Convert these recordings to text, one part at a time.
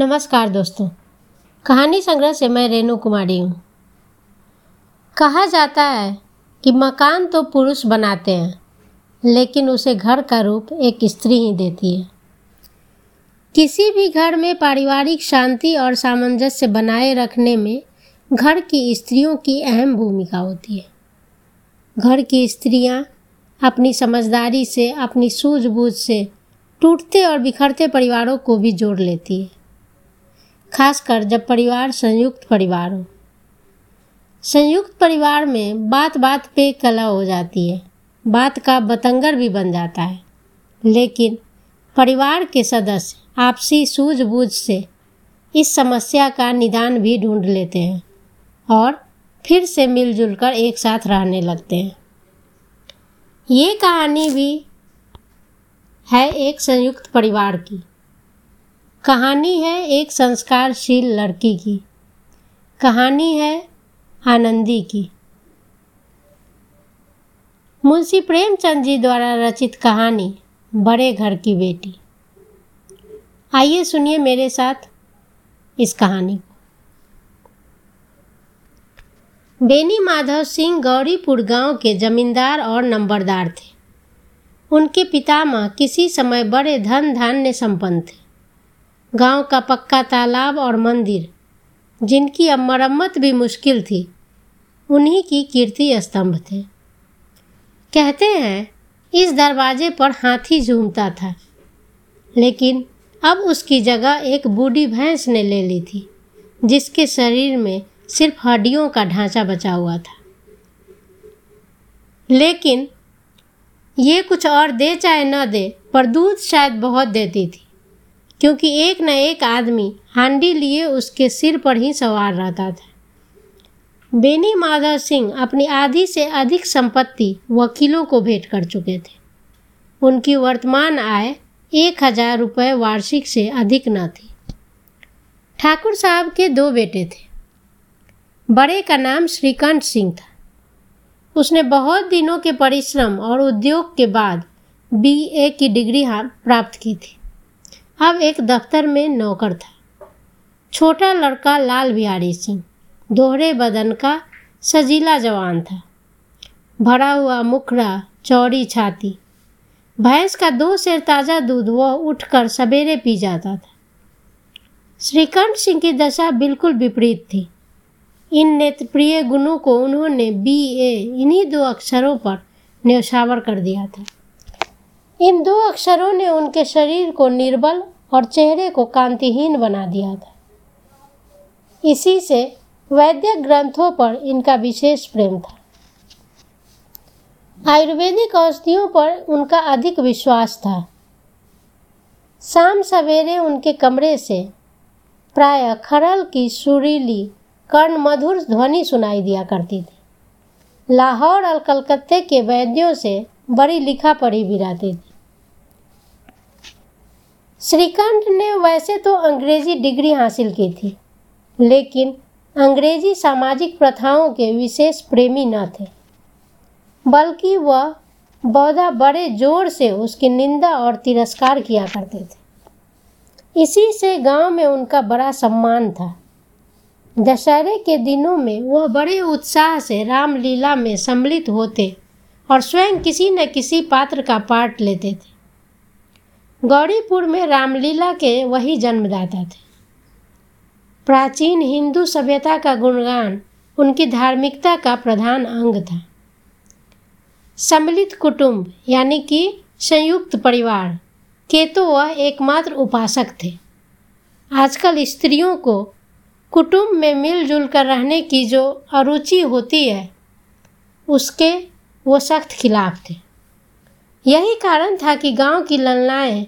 नमस्कार दोस्तों। कहानी संग्रह से मैं रेणु कुमारी हूँ। कहा जाता है कि मकान तो पुरुष बनाते हैं, लेकिन उसे घर का रूप एक स्त्री ही देती है। किसी भी घर में पारिवारिक शांति और सामंजस्य बनाए रखने में घर की स्त्रियों की अहम भूमिका होती है। घर की स्त्रियाँ अपनी समझदारी से, अपनी सूझबूझ से टूटते और बिखरते परिवारों को भी जोड़ लेती है। खासकर जब परिवार संयुक्त परिवार हो। संयुक्त परिवार में बात बात पे कला हो जाती है। बात का बतंगर भी बन जाता है। लेकिन परिवार के सदस्य आपसी सूझबूझ से इस समस्या का निदान भी ढूंढ लेते हैं और फिर से मिलजुल कर एक साथ रहने लगते हैं। ये कहानी भी है एक संयुक्त परिवार की। कहानी है एक संस्कारशील लड़की की। कहानी है आनंदी की। मुंशी प्रेमचंद जी द्वारा रचित कहानी, बड़े घर की बेटी। आइए सुनिए मेरे साथ इस कहानी को। बेनी माधव सिंह गौरीपुर गाँव के जमींदार और नंबरदार थे। उनके पितामह किसी समय बड़े धन धान्य संपन्न थे। गाँव का पक्का तालाब और मंदिर, जिनकी अब मरम्मत भी मुश्किल थी, उन्हीं की कीर्ति स्तंभ थे। कहते हैं, इस दरवाजे पर हाथी झूमता था, लेकिन अब उसकी जगह एक बूढ़ी भैंस ने ले ली थी, जिसके शरीर में सिर्फ़ हड्डियों का ढांचा बचा हुआ था। लेकिन ये कुछ और दे चाहे न दे, पर दूध शायद बहुत देती थी। क्योंकि एक न एक आदमी हांडी लिए उसके सिर पर ही सवार रहता था। बेनी माधव सिंह अपनी आधी से अधिक संपत्ति वकीलों को भेंट कर चुके थे। उनकी वर्तमान आय एक हज़ार रुपये वार्षिक से अधिक न थी। ठाकुर साहब के दो बेटे थे। बड़े का नाम श्रीकंठ सिंह था। उसने बहुत दिनों के परिश्रम और उद्योग के बाद बीए की डिग्री प्राप्त की थी। अब एक दफ्तर में नौकर था। छोटा लड़का लाल बिहारी सिंह, दोहरे बदन का सजीला जवान था। भरा हुआ मुखड़ा, चौड़ी छाती, भैंस का दो सेर ताज़ा दूध, वह उठकर सवेरे पी जाता था। श्रीकंठ सिंह की दशा बिल्कुल विपरीत थी। इन नेत्रप्रिय गुणों को उन्होंने बी ए, इन्हीं दो अक्षरों पर न्यौछावर कर दिया था। इन दो अक्षरों ने उनके शरीर को निर्बल और चेहरे को कांतिहीन बना दिया था। इसी से वैद्य ग्रंथों पर इनका विशेष प्रेम था। आयुर्वेदिक औषधियों पर उनका अधिक विश्वास था। शाम सवेरे उनके कमरे से प्राय खरल की सुरीली कर्ण मधुर ध्वनि सुनाई दिया करती थी। लाहौर और कलकत्ते के वैद्यों से बड़ी लिखा पढ़ी भी रहती थी। श्रीकांत ने वैसे तो अंग्रेज़ी डिग्री हासिल की थी, लेकिन अंग्रेज़ी सामाजिक प्रथाओं के विशेष प्रेमी न थे। बल्कि वह बौद्धा बड़े ज़ोर से उसकी निंदा और तिरस्कार किया करते थे। इसी से गाँव में उनका बड़ा सम्मान था। दशहरे के दिनों में वह बड़े उत्साह से रामलीला में सम्मिलित होते और स्वयं किसी न किसी पात्र का पाठ लेते थे। गौरीपुर में रामलीला के वही जन्मदाता थे। प्राचीन हिंदू सभ्यता का गुणगान उनकी धार्मिकता का प्रधान अंग था। सम्मिलित कुटुंब, यानी कि संयुक्त परिवार के तो वह एकमात्र उपासक थे। आजकल स्त्रियों को कुटुंब में मिलजुल कर रहने की जो अरुचि होती है, उसके वो सख्त खिलाफ थे। यही कारण था कि गाँव की ललनाएँ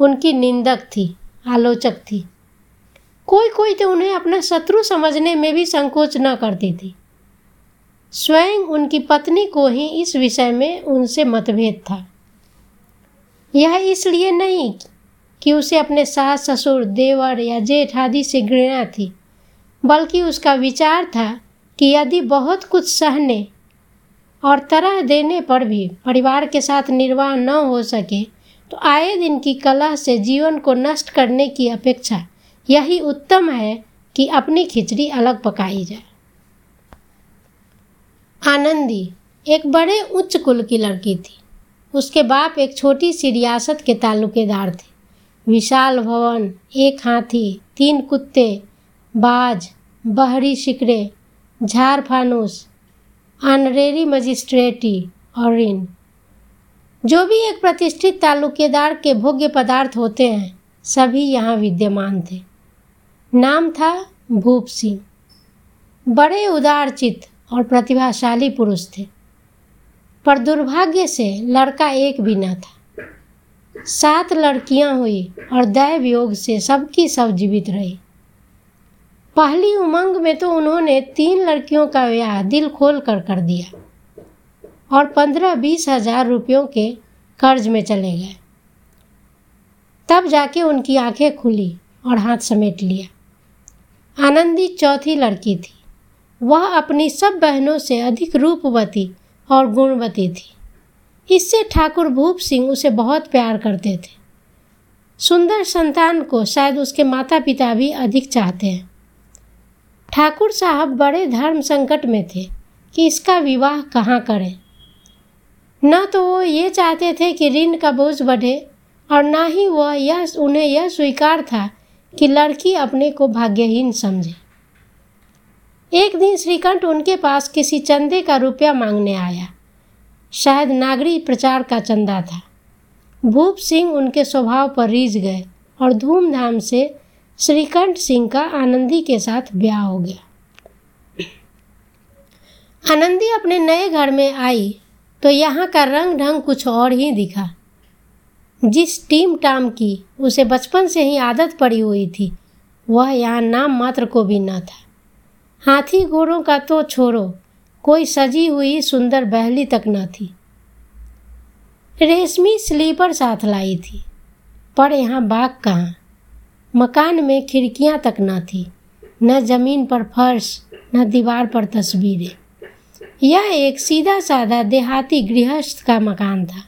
उनकी निंदक थी, आलोचक थी। कोई कोई तो उन्हें अपना शत्रु समझने में भी संकोच न करती थी। स्वयं उनकी पत्नी को ही इस विषय में उनसे मतभेद था। यह इसलिए नहीं कि उसे अपने सास, ससुर, देवर या जेठ आदि से घृणा थी, बल्कि उसका विचार था कि यदि बहुत कुछ सहने और तरह देने पर भी परिवार के साथ निर्वाह न हो सके तो आए दिन की कला से जीवन को नष्ट करने की अपेक्षा यही उत्तम है कि अपनी खिचड़ी अलग पकाई जाए। आनंदी एक बड़े उच्च कुल की लड़की थी। उसके बाप एक छोटी सी रियासत के ताल्लुकेदार थे। विशाल भवन, एक हाथी, तीन कुत्ते, बाज, बहरी शिकरे झार फानूस ऑनरेरी मजिस्ट्रेटी और ऋण जो भी एक प्रतिष्ठित तालुकेदार के भोग्य पदार्थ होते हैं, सभी यहाँ विद्यमान थे। नाम था भूप सिंह। बड़े उदारचित और प्रतिभाशाली पुरुष थे। पर दुर्भाग्य से लड़का एक भी न था। सात लड़कियाँ हुई और दैव योग से सबकी सब जीवित रही। पहली उमंग में तो उन्होंने तीन लड़कियों का ब्याह दिल खोल कर कर दिया और पंद्रह बीस हज़ार रुपयों के कर्ज में चले गए। तब जाके उनकी आँखें खुली और हाथ समेट लिया। आनंदी चौथी लड़की थी। वह अपनी सब बहनों से अधिक रूपवती और गुणवती थी। इससे ठाकुर भूप सिंह उसे बहुत प्यार करते थे। सुंदर संतान को शायद उसके माता पिता भी अधिक चाहते हैं। ठाकुर साहब बड़े धर्म संकट में थे कि इसका विवाह कहाँ करें। न तो वो ये चाहते थे कि ऋण का बोझ बढ़े और ना ही वह यह उन्हें यह स्वीकार था कि लड़की अपने को भाग्यहीन समझे। एक दिन श्रीकंठ उनके पास किसी चंदे का रुपया मांगने आया। शायद नागरी प्रचार का चंदा था। भूप सिंह उनके स्वभाव पर रीझ गए और धूमधाम से श्रीकंठ सिंह का आनंदी के साथ ब्याह हो गया। आनंदी अपने नए घर में आई तो यहाँ का रंग ढंग कुछ और ही दिखा। जिस टीम टाम की उसे बचपन से ही आदत पड़ी हुई थी, वह यहाँ नाम मात्र को भी न था। हाथी घोड़ों का तो छोड़ो कोई सजी हुई सुंदर बहली तक न थी। रेशमी स्लीपर साथ लाई थी, पर यहाँ बाग कहाँ? मकान में खिड़कियाँ तक न थी, न ज़मीन पर फर्श, न दीवार पर तस्वीरें। यह एक सीधा साधा देहाती गृहस्थ का मकान था।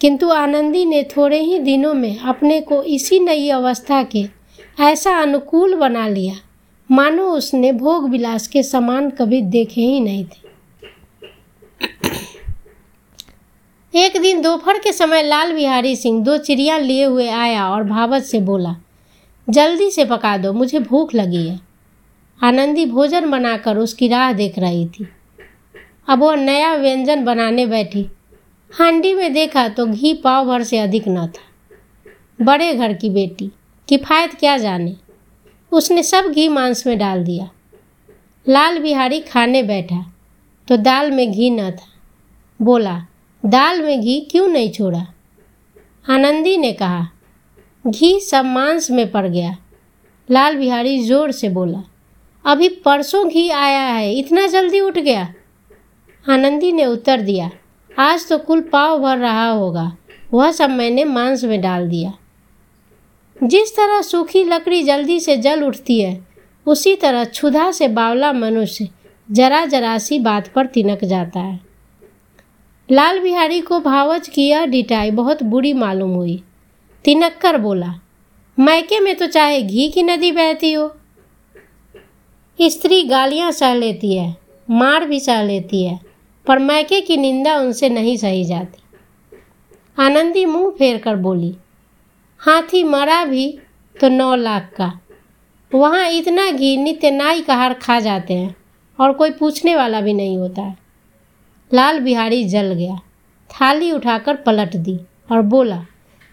किंतु आनंदी ने थोड़े ही दिनों में अपने को इसी नई अवस्था के ऐसा अनुकूल बना लिया। मानो उसने भोग विलास के समान कभी देखे ही नहीं थे। एक दिन दोपहर के समय लाल बिहारी सिंह दो चिड़िया लिए हुए आया और भावत से बोला जल्दी से पका दो, मुझे भूख लगी है। आनंदी भोजन बनाकर उसकी राह देख रही थी। अब वह नया व्यंजन बनाने बैठी। हांडी में देखा तो घी पाव भर से अधिक न था। बड़े घर की बेटी, किफ़ायत क्या जाने? उसने सब घी मांस में डाल दिया। लाल बिहारी खाने बैठा तो दाल में घी न था। बोला, दाल में घी क्यों नहीं छोड़ा? आनंदी ने कहा घी सब मांस में पड़ गया। लाल बिहारी ज़ोर से बोला, अभी परसों घी आया है, इतना जल्दी उठ गया? आनंदी ने उत्तर दिया, आज तो कुल पाव भर रहा होगा, वह सब मैंने मांस में डाल दिया। जिस तरह सूखी लकड़ी जल्दी से जल उठती है, उसी तरह क्षुधा से बावला मनुष्य जरा जरा सी बात पर तिनक जाता है। लाल बिहारी को भावच की यह डिटाई बहुत बुरी मालूम हुई। तिनक कर बोला मैके में तो चाहे घी की नदी बहती हो। स्त्री गालियाँ सह लेती है, मार भी सह लेती है, पर मैके की निंदा उनसे नहीं सही जाती। आनंदी मुँह फेर कर बोली, हाथी मरा भी तो नौ लाख का। वहाँ इतना घी नित्य नाई कहार खा जाते हैं, और कोई पूछने वाला भी नहीं होता है। लाल बिहारी जल गया, थाली उठाकर पलट दी और बोला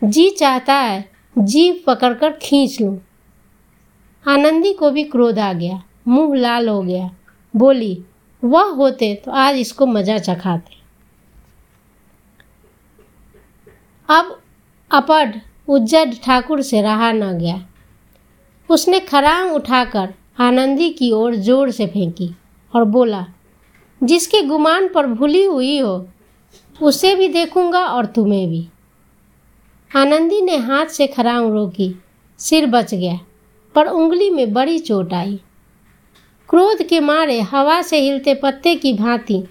जी चाहता है जीव पकड़कर खींच लूँ। आनंदी को भी क्रोध आ गया, मुँह लाल हो गया। बोली, वह होते तो आज इसको मज़ा चखाते। अब अपड, उज्जड ठाकुर से रहा न गया। उसने खरांग उठाकर आनंदी की ओर ज़ोर से फेंकी और बोला, जिसके गुमान पर भूली हुई हो, उसे भी देखूँगा और तुम्हें भी। आनंदी ने हाथ से खरांग रोकी। सिर बच गया, पर उंगली में बड़ी चोट आई। क्रोध के मारे हवा से हिलते पत्ते की भांति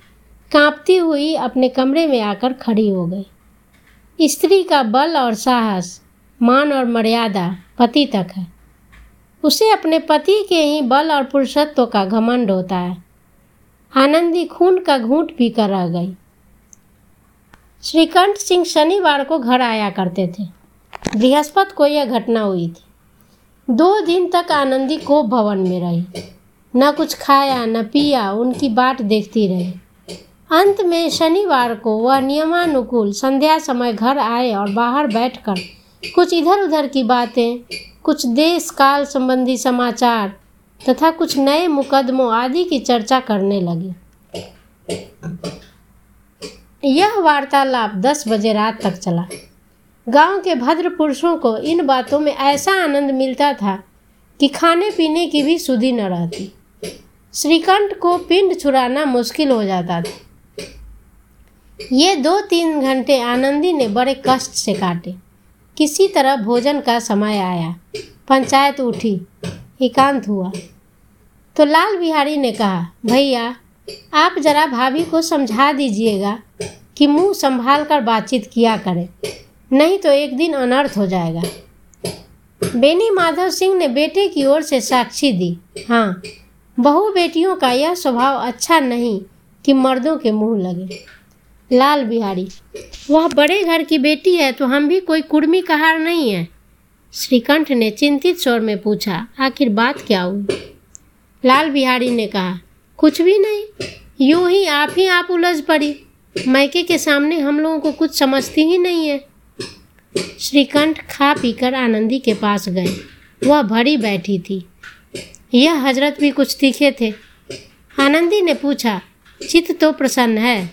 कांपती हुई अपने कमरे में आकर खड़ी हो गई। स्त्री का बल और साहस, मान और मर्यादा पति तक है। उसे अपने पति के ही बल और पुरुषत्व का घमंड होता है। आनंदी खून का घूंट पीकर रह गई। श्रीकंठ सिंह शनिवार को घर आया करते थे। बृहस्पति को यह घटना हुई थी। दो दिन तक आनंदी को भवन में रही। न कुछ खाया, न पिया, उनकी बाट देखती रही। अंत में शनिवार को वह नियमानुकूल संध्या समय घर आए और बाहर बैठकर कुछ इधर उधर की बातें, कुछ देश काल संबंधी समाचार तथा कुछ नए मुकदमों आदि की चर्चा करने लगे। यह वार्तालाप दस बजे रात तक चला। गाँव के भद्र पुरुषों को इन बातों में ऐसा आनंद मिलता था कि खाने पीने की भी सुधि न रहती। श्रीकंठ को पिंड छुड़ाना मुश्किल हो जाता था। ये दो तीन घंटे आनंदी ने बड़े कष्ट से काटे। किसी तरह भोजन का समय आया। पंचायत उठी। एकांत हुआ। तो लाल बिहारी ने कहा, भैया, आप जरा भाभी को समझा दीजिएगा। कि मुँह संभाल कर बातचीत किया करें। नहीं तो एक दिन अनर्थ हो जाएगा। बेनी माधव सिंह ने बेटे की ओर से साक्षी दी। हाँ बहु बेटियों का यह स्वभाव अच्छा नहीं कि मर्दों के मुँह लगे। लाल बिहारी, वह बड़े घर की बेटी है तो हम भी कोई कुर्मी कहार नहीं है। श्रीकंठ ने चिंतित स्वर में पूछा, आखिर बात क्या हुई? लाल बिहारी ने कहा, कुछ भी नहीं, यूँ ही आप ही आप उलझ पड़ी। मैके के सामने हम लोगों को कुछ समझती ही नहीं है। श्रीकंठ खा पीकर आनंदी के पास गए। वह भरी बैठी थी। यह हज़रत भी कुछ तीखे थे। आनंदी ने पूछा, चित्त तो प्रसन्न है?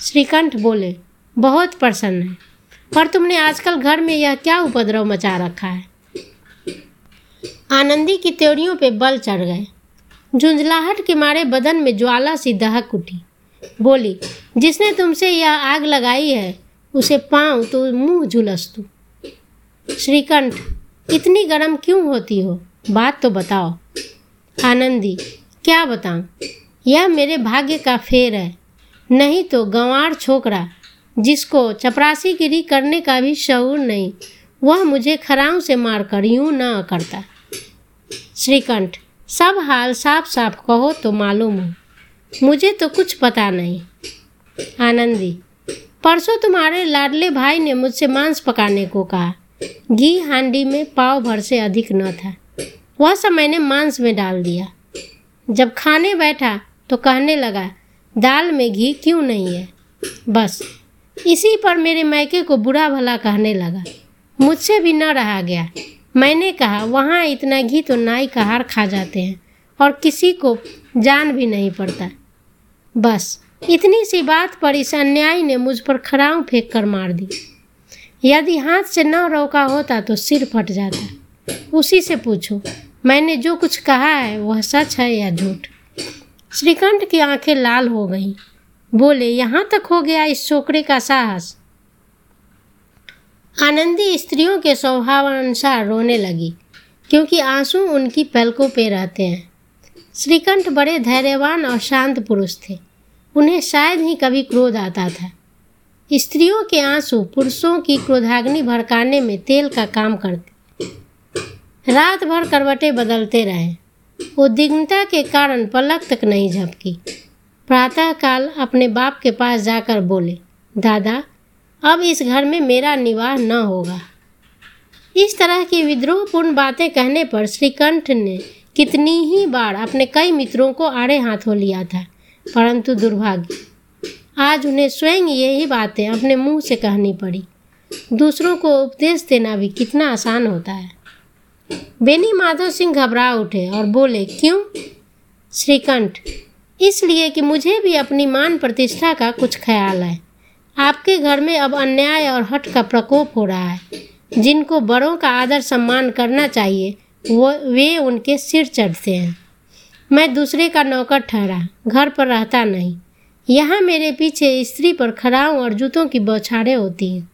श्रीकंठ बोले, बहुत प्रसन्न है। पर तुमने आजकल घर में यह क्या उपद्रव मचा रखा है? आनंदी की त्योरियों पे बल चढ़ गए। झुंझलाहट के मारे बदन में ज्वाला सी दहक उठी। बोली, जिसने तुमसे यह आग लगाई है, उसे पाऊँ तो मुँह झुलस तू श्रीकंठ, इतनी गर्म क्यों होती हो? बात तो बताओ। आनंदी, क्या बताऊँ? यह मेरे भाग्य का फेर है। नहीं तो गंवार छोकरा, जिसको चपरासी गिरी करने का भी शऊर नहीं, वह मुझे खराव से मारकर यूँ न करता। श्रीकंठ, सब हाल साफ़ साफ़ कहो तो मालूम हो। मुझे तो कुछ पता नहीं। आनंदी, परसों तुम्हारे लाडले भाई ने मुझसे मांस पकाने को कहा। घी हांडी में पाव भर से अधिक न था। वह सब मैंने मांस में डाल दिया। जब खाने बैठा तो कहने लगा, दाल में घी क्यों नहीं है? बस, इसी पर मेरे मैके को बुरा भला कहने लगा। मुझसे भी न रहा गया। मैंने कहा, वहाँ इतना घी तो नाई का हार खा जाते हैं और किसी को जान भी नहीं पड़ता। बस, इतनी सी बात पर इस अन्यायी ने मुझ पर खराव फेंक कर मार दी। यदि हाथ से न रोका होता तो सिर फट जाता। उसी से पूछो, मैंने जो कुछ कहा है, वह सच है या झूठ? श्रीकंठ की आँखें लाल हो गईं। बोले, यहाँ तक हो गया इस छोकरे का साहस। आनंदी स्त्रियों के स्वभाव अनुसार रोने लगी, क्योंकि आँसू उनकी पलकों पे रहते हैं। श्रीकंठ बड़े धैर्यवान और शांत पुरुष थे। उन्हें शायद ही कभी क्रोध आता था। स्त्रियों के आँसू पुरुषों की क्रोधाग्नि भड़काने में तेल का काम करते। रात भर करवटें बदलते रहे। उद्विग्नता के कारण पलक तक नहीं झपकी। प्रातःकाल अपने बाप के पास जाकर बोले, दादा, अब इस घर में मेरा निवाह न होगा। इस तरह की विद्रोहपूर्ण बातें कहने पर श्रीकंठ ने कितनी ही बार अपने कई मित्रों को आड़े हाथों लिया था, परंतु दुर्भाग्य, आज उन्हें स्वयं यही बातें अपने मुँह से कहनी पड़ी। दूसरों को उपदेश देना भी कितना आसान होता है। बेनी माधव सिंह घबरा उठे और बोले, क्यों? श्रीकंठ, इसलिए कि मुझे भी अपनी मान प्रतिष्ठा का कुछ ख्याल है। आपके घर में अब अन्याय और हट का प्रकोप हो रहा है। जिनको बड़ों का आदर सम्मान करना चाहिए वो, वे उनके सिर चढ़ते हैं। मैं दूसरे का नौकर ठहरा, घर पर रहता नहीं। यहाँ मेरे पीछे स्त्री पर खड़ाऊँ और जूतों की बौछारें होती हैं।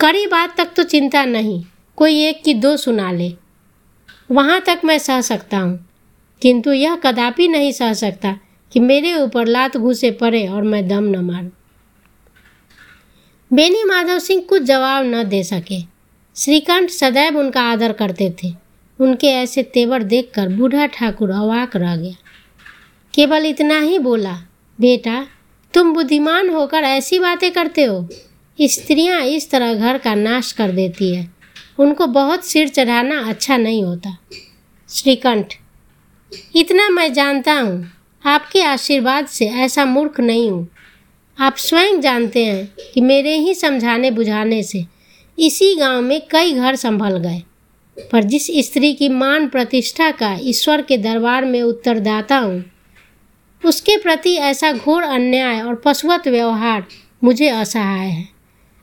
कड़ी बात तक तो चिंता नहीं, कोई एक की दो सुना ले। वहाँ तक मैं सह सकता हूँ, किंतु यह कदापि नहीं सह सकता कि मेरे ऊपर लात घुसे पड़े और मैं दम न मारूं। बेनी माधव सिंह कुछ जवाब न दे सके। श्रीकांत सदैव उनका आदर करते थे। उनके ऐसे तेवर देखकर बूढ़ा ठाकुर अवाक रह गया। केवल इतना ही बोला, बेटा, तुम बुद्धिमान होकर ऐसी बातें करते हो। स्त्रियाँ इस तरह घर का नाश कर देती है। उनको बहुत सिर चढ़ाना अच्छा नहीं होता। श्रीकंठ, इतना मैं जानता हूँ। आपके आशीर्वाद से ऐसा मूर्ख नहीं हूँ। आप स्वयं जानते हैं कि मेरे ही समझाने बुझाने से इसी गाँव में कई घर संभल गए। पर जिस स्त्री की मान प्रतिष्ठा का ईश्वर के दरबार में उत्तरदाता हूँ, उसके प्रति ऐसा घोर अन्याय और पशुवत व्यवहार मुझे असहाय है।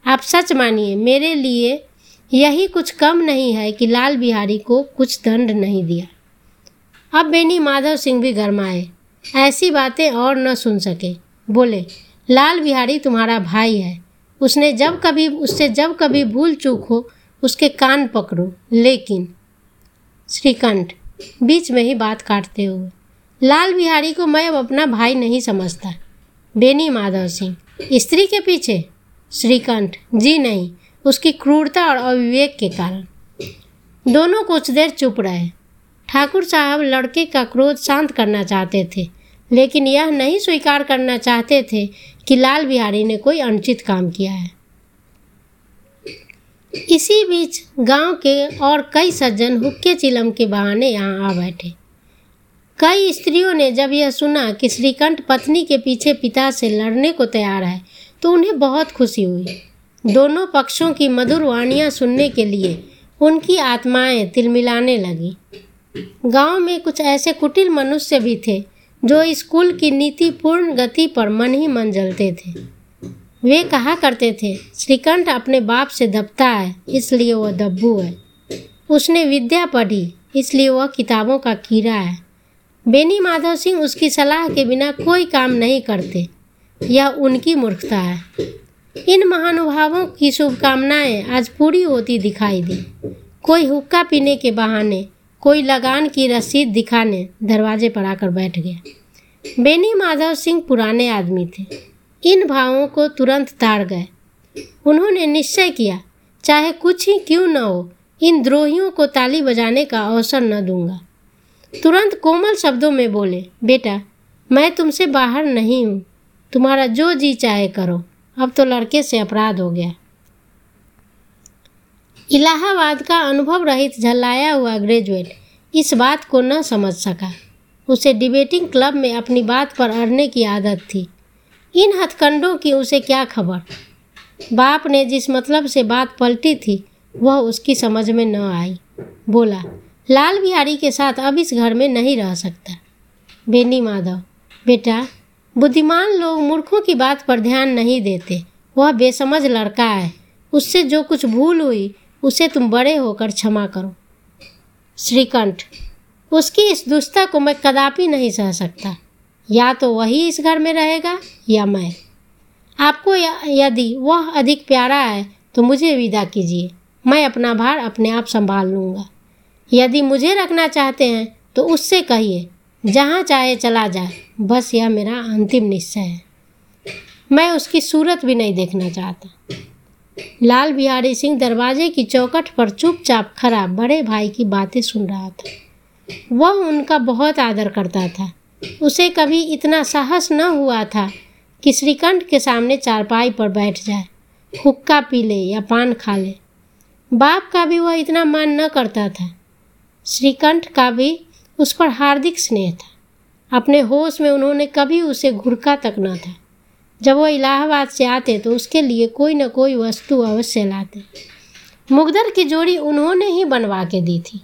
आप सच मानिए, मेरे लिए यही कुछ कम नहीं है कि लाल बिहारी को कुछ दंड नहीं दिया। अब बेनी माधव सिंह भी गरमाए, ऐसी बातें और न सुन सके। बोले, लाल बिहारी तुम्हारा भाई है, उसने जब कभी, उससे जब कभी भूल चूक हो उसके कान पकड़ो। लेकिन श्रीकंठ, बीच में ही बात काटते हुए, लाल बिहारी को मैं अब अपना भाई नहीं समझता। बेनी माधव सिंह, स्त्री के पीछे? श्रीकंठ, जी नहीं, उसकी क्रूरता और अविवेक के कारण। दोनों कुछ देर चुप रहे। ठाकुर साहब लड़के का क्रोध शांत करना चाहते थे, लेकिन यह नहीं स्वीकार करना चाहते थे कि लाल बिहारी ने कोई अनुचित काम किया है। इसी बीच गाँव के और कई सज्जन हुक्के चिलम के बहाने यहाँ आ बैठे। कई स्त्रियों ने जब यह सुना कि श्रीकंठ पत्नी के पीछे पिता से लड़ने को तैयार है तो उन्हें बहुत खुशी हुई। दोनों पक्षों की मधुर वाणियाँ सुनने के लिए उनकी आत्माएँ तिलमिलाने लगी। गाँव में कुछ ऐसे कुटिल मनुष्य भी थे, जो स्कूल की नीतिपूर्ण गति पर मन ही मन जलते थे। वे कहा करते थे? श्रीकंठ अपने बाप से दबता है, इसलिए वह दब्बू है। उसने विद्या पढ़ी, इसलिए वह किताबों का कीड़ा है। बेनी माधव सिंह उसकी सलाह के बिना कोई काम नहीं करते, यह उनकी मूर्खता है। इन महानुभावों की शुभकामनाएँ आज पूरी होती दिखाई दी। कोई हुक्का पीने के बहाने, कोई लगान की रसीद दिखाने दरवाजे पर आकर बैठ गया। बेनी माधव सिंह पुराने आदमी थे। इन भावों को तुरंत ताड़ गए। उन्होंने निश्चय किया, चाहे कुछ ही क्यों न हो, इन द्रोहियों को ताली बजाने का अवसर न दूँगा। तुरंत कोमल शब्दों में बोले, बेटा, मैं तुमसे बाहर नहीं हूँ। तुम्हारा जो जी चाहे करो। अब तो लड़के से अपराध हो गया। इलाहाबाद का अनुभव रहित झल्लाया हुआ ग्रेजुएट इस बात को न समझ सका। उसे डिबेटिंग क्लब में अपनी बात पर अड़ने की आदत थी। इन हथकंडों की उसे क्या खबर? बाप ने जिस मतलब से बात पलटी थी, वह उसकी समझ में न आई। बोला, लाल बिहारी के साथ अब इस घर में नहीं रह सकता। बेनी माधव, बेटा, बुद्धिमान लोग मूर्खों की बात पर ध्यान नहीं देते। वह बेसमझ लड़का है। उससे जो कुछ भूल हुई, उसे तुम बड़े होकर क्षमा करो। श्रीकंठ, उसकी इस दुस्ता को मैं कदापि नहीं सह सकता। या तो वही इस घर में रहेगा या मैं। आपको यदि वह अधिक प्यारा है तो मुझे विदा कीजिए। मैं अपना भार अपने आप संभाल लूँगा। यदि मुझे रखना चाहते हैं तो उससे कहिए, जहाँ चाहे चला जाए। बस यह मेरा अंतिम निश्चय है। मैं उसकी सूरत भी नहीं देखना चाहता। लाल बिहारी सिंह दरवाजे की चौकट पर चुपचाप खड़ा बड़े भाई की बातें सुन रहा था। वह उनका बहुत आदर करता था। उसे कभी इतना साहस न हुआ था कि श्रीकंठ के सामने चारपाई पर बैठ जाए, हुक्का पी ले या पान खा ले। बाप का भी वह इतना मान न करता था। श्रीकंठ का भी उस पर हार्दिक स्नेह था। अपने होश में उन्होंने कभी उसे घुड़का तक न था। जब वो इलाहाबाद से आते तो उसके लिए कोई न कोई वस्तु अवश्य लाते। मुगदर की जोड़ी उन्होंने ही बनवा के दी थी।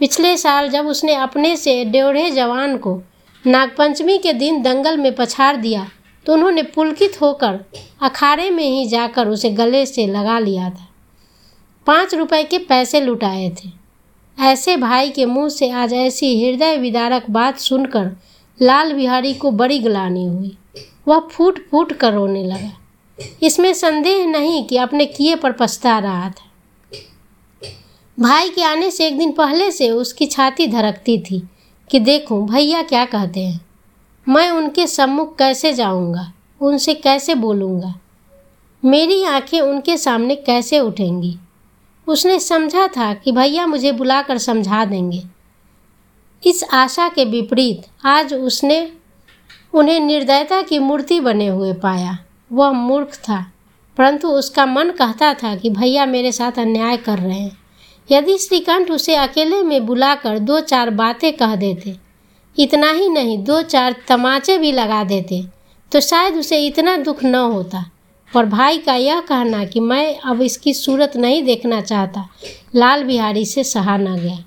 पिछले साल जब उसने अपने से ड्योढ़े जवान को नागपंचमी के दिन दंगल में पछाड़ दिया तो उन्होंने पुलकित होकर अखाड़े में ही जाकर उसे गले से लगा लिया था। पाँच रुपए के पैसे लुटाए थे। ऐसे भाई के मुँह से आज ऐसी हृदय विदारक बात सुनकर लाल बिहारी को बड़ी ग्लानी हुई। वह फूट फूट कर रोने लगा। इसमें संदेह नहीं कि अपने किए पर पछता रहा था। भाई के आने से एक दिन पहले से उसकी छाती धड़कती थी। कि देखूँ भैया क्या कहते हैं। मैं उनके सम्मुख कैसे जाऊँगा? उनसे कैसे बोलूँगा? मेरी आँखें उनके सामने कैसे उठेंगी? उसने समझा था कि भैया मुझे बुलाकर समझा देंगे। इस आशा के विपरीत आज उसने उन्हें निर्दयता की मूर्ति बने हुए पाया। वह मूर्ख था, परंतु उसका मन कहता था कि भैया मेरे साथ अन्याय कर रहे हैं। यदि श्रीकंठ उसे अकेले में बुलाकर दो चार बातें कह देते, इतना ही नहीं, दो चार तमाचे भी लगा देते तो शायद उसे इतना दुख न होता। पर भाई का यह कहना कि मैं अब इसकी सूरत नहीं देखना चाहता, लाल बिहारी से सहा न गया।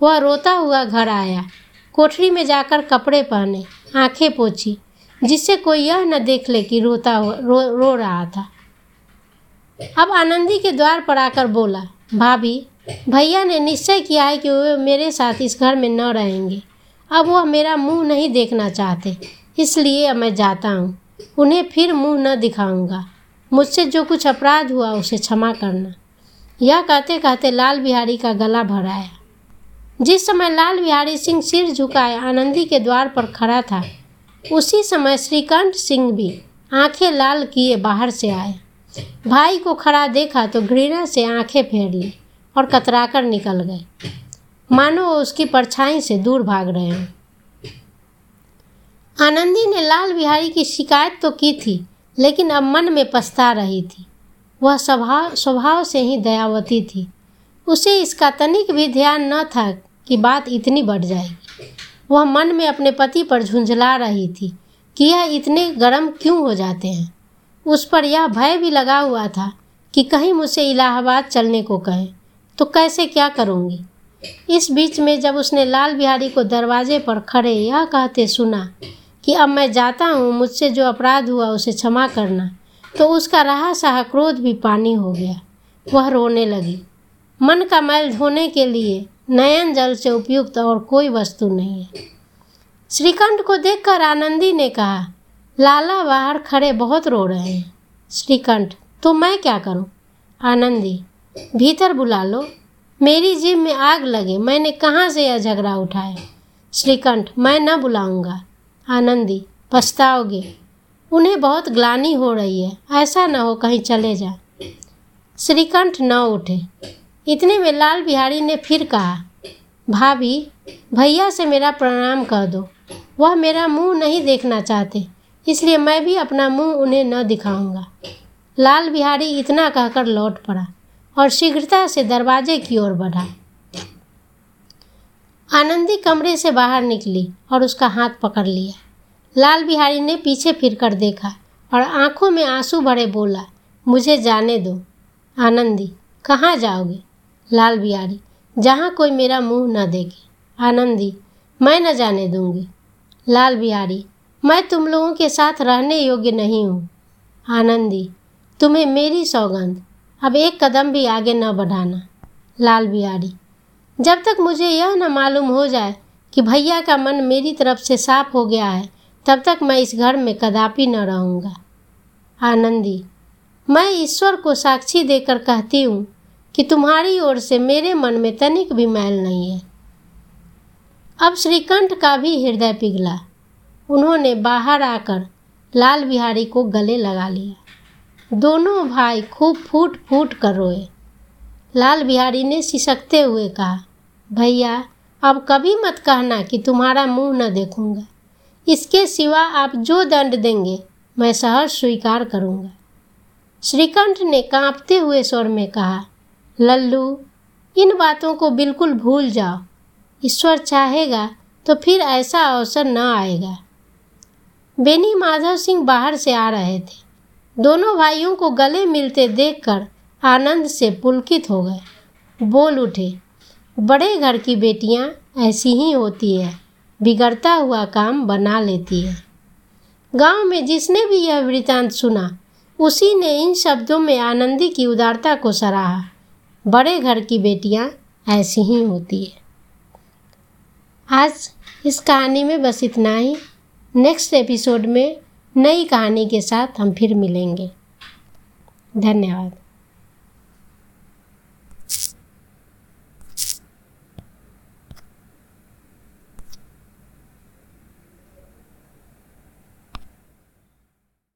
वह रोता हुआ घर आया, कोठरी में जाकर कपड़े पहने, आँखें पोछी, जिससे कोई यह न देख ले कि रोता हुआ, रो रो रहा था। अब आनंदी के द्वार पर आकर बोला, भाभी भैया ने निश्चय किया है कि वे मेरे साथ इस घर में न रहेंगे। अब वह मेरा मुँह नहीं देखना चाहते, इसलिए अब मैं जाता हूँ। उन्हें फिर मुँह न दिखाऊँगा। मुझसे जो कुछ अपराध हुआ, उसे क्षमा करना। यह कहते कहते लाल बिहारी का गला भराया। जिस समय लाल बिहारी सिंह सिर झुकाए, आनंदी के द्वार पर खड़ा था, उसी समय श्रीकांत सिंह भी आँखें लाल किए बाहर से आए। भाई को खड़ा देखा तो घृणा से आँखें फेर ली। और कतराकर निकल गए। मानो उसकी परछाई से दूर भाग रहे हैं। आनंदी ने लाल बिहारी की शिकायत तो की थी, लेकिन अब मन में पछता रही थी। वह स्वभाव स्वभाव से ही दयावती थी। उसे इसका तनिक भी ध्यान न था कि बात इतनी बढ़ जाएगी। वह मन में अपने पति पर झुंझला रही थी कि यह इतने गर्म क्यों हो जाते हैं। उस पर यह भय भी लगा हुआ था कि कहीं मुझसे इलाहाबाद चलने को कहे। तो कैसे क्या करूँगी? इस बीच में जब उसने लाल बिहारी को दरवाजे पर खड़े यह कहते सुना कि अब मैं जाता हूँ, मुझसे जो अपराध हुआ उसे क्षमा करना। तो उसका रहा सहा क्रोध भी पानी हो गया। वह रोने लगी। मन का मैल धोने के लिए नयन जल से उपयुक्त और कोई वस्तु नहीं है। श्रीकंठ को देखकर आनंदी ने कहा, लाला, बाहर खड़े बहुत रो रहे हैं। श्रीकंठ तो मैं क्या करूँ? आनंदी भीतर बुला लो। मेरी जीभ में आग लगे, मैंने कहाँ से यह झगड़ा उठाया? श्रीकंठ, मैं न बुलाऊँगा। आनंदी, पछताओगे? उन्हें बहुत ग्लानी हो रही है, ऐसा न हो कहीं चले जाए श्रीकंठ न उठे। इतने में लाल बिहारी ने फिर कहा, भाभी, भैया से मेरा प्रणाम कर दो। वह मेरा मुँह नहीं देखना चाहते, इसलिए मैं भी अपना मुँह उन्हें न दिखाऊँगा। लाल बिहारी इतना कहकर लौट पड़ा। और शीघ्रता से दरवाजे की ओर बढ़ा। आनंदी कमरे से बाहर निकली और उसका हाथ पकड़ लिया। लाल बिहारी ने पीछे फिर कर देखा और आँखों में आँसू भरे बोला, मुझे जाने दो। आनंदी, कहाँ जाओगे? लाल बिहारी, जहाँ कोई मेरा मुँह न देखे। आनंदी, मैं न जाने दूँगी। लाल बिहारी, मैं तुम लोगों के साथ रहने योग्य नहीं हूँ। आनंदी, तुम्हें मेरी सौगंध अब एक कदम भी आगे न बढ़ाना, लाल बिहारी। जब तक मुझे यह न मालूम हो जाए कि भैया का मन मेरी तरफ़ से साफ़ हो गया है, तब तक मैं इस घर में कदापि न रहूँगा। आनंदी, मैं ईश्वर को साक्षी देकर कहती हूँ कि तुम्हारी ओर से मेरे मन में तनिक भी मैल नहीं है। अब श्रीकंठ का भी हृदय पिघला। उन्होंने बाहर आकर लाल बिहारी को गले लगा लिया। दोनों भाई खूब फूट फूट कर रोए। लाल बिहारी ने सिसकते हुए कहा, भैया अब कभी मत कहना कि तुम्हारा मुँह न देखूँगा। इसके सिवा आप जो दंड देंगे, मैं सहर्ष स्वीकार करूँगा। श्रीकंठ ने कांपते हुए स्वर में कहा, लल्लू, इन बातों को बिल्कुल भूल जाओ। ईश्वर चाहेगा तो फिर ऐसा अवसर न आएगा। बेनी माधव सिंह बाहर से आ रहे थे। दोनों भाइयों को गले मिलते देखकर आनंद से पुलकित हो गए। बोल उठे, बड़े घर की बेटियाँ ऐसी ही होती है, बिगड़ता हुआ काम बना लेती है। गाँव में जिसने भी यह वृतांत सुना, उसी ने इन शब्दों में आनंदी की उदारता को सराहा, बड़े घर की बेटियाँ ऐसी ही होती है। आज इस कहानी में बस इतना ही। नेक्स्ट एपिसोड में नई कहानी के साथ हम फिर मिलेंगे। धन्यवाद।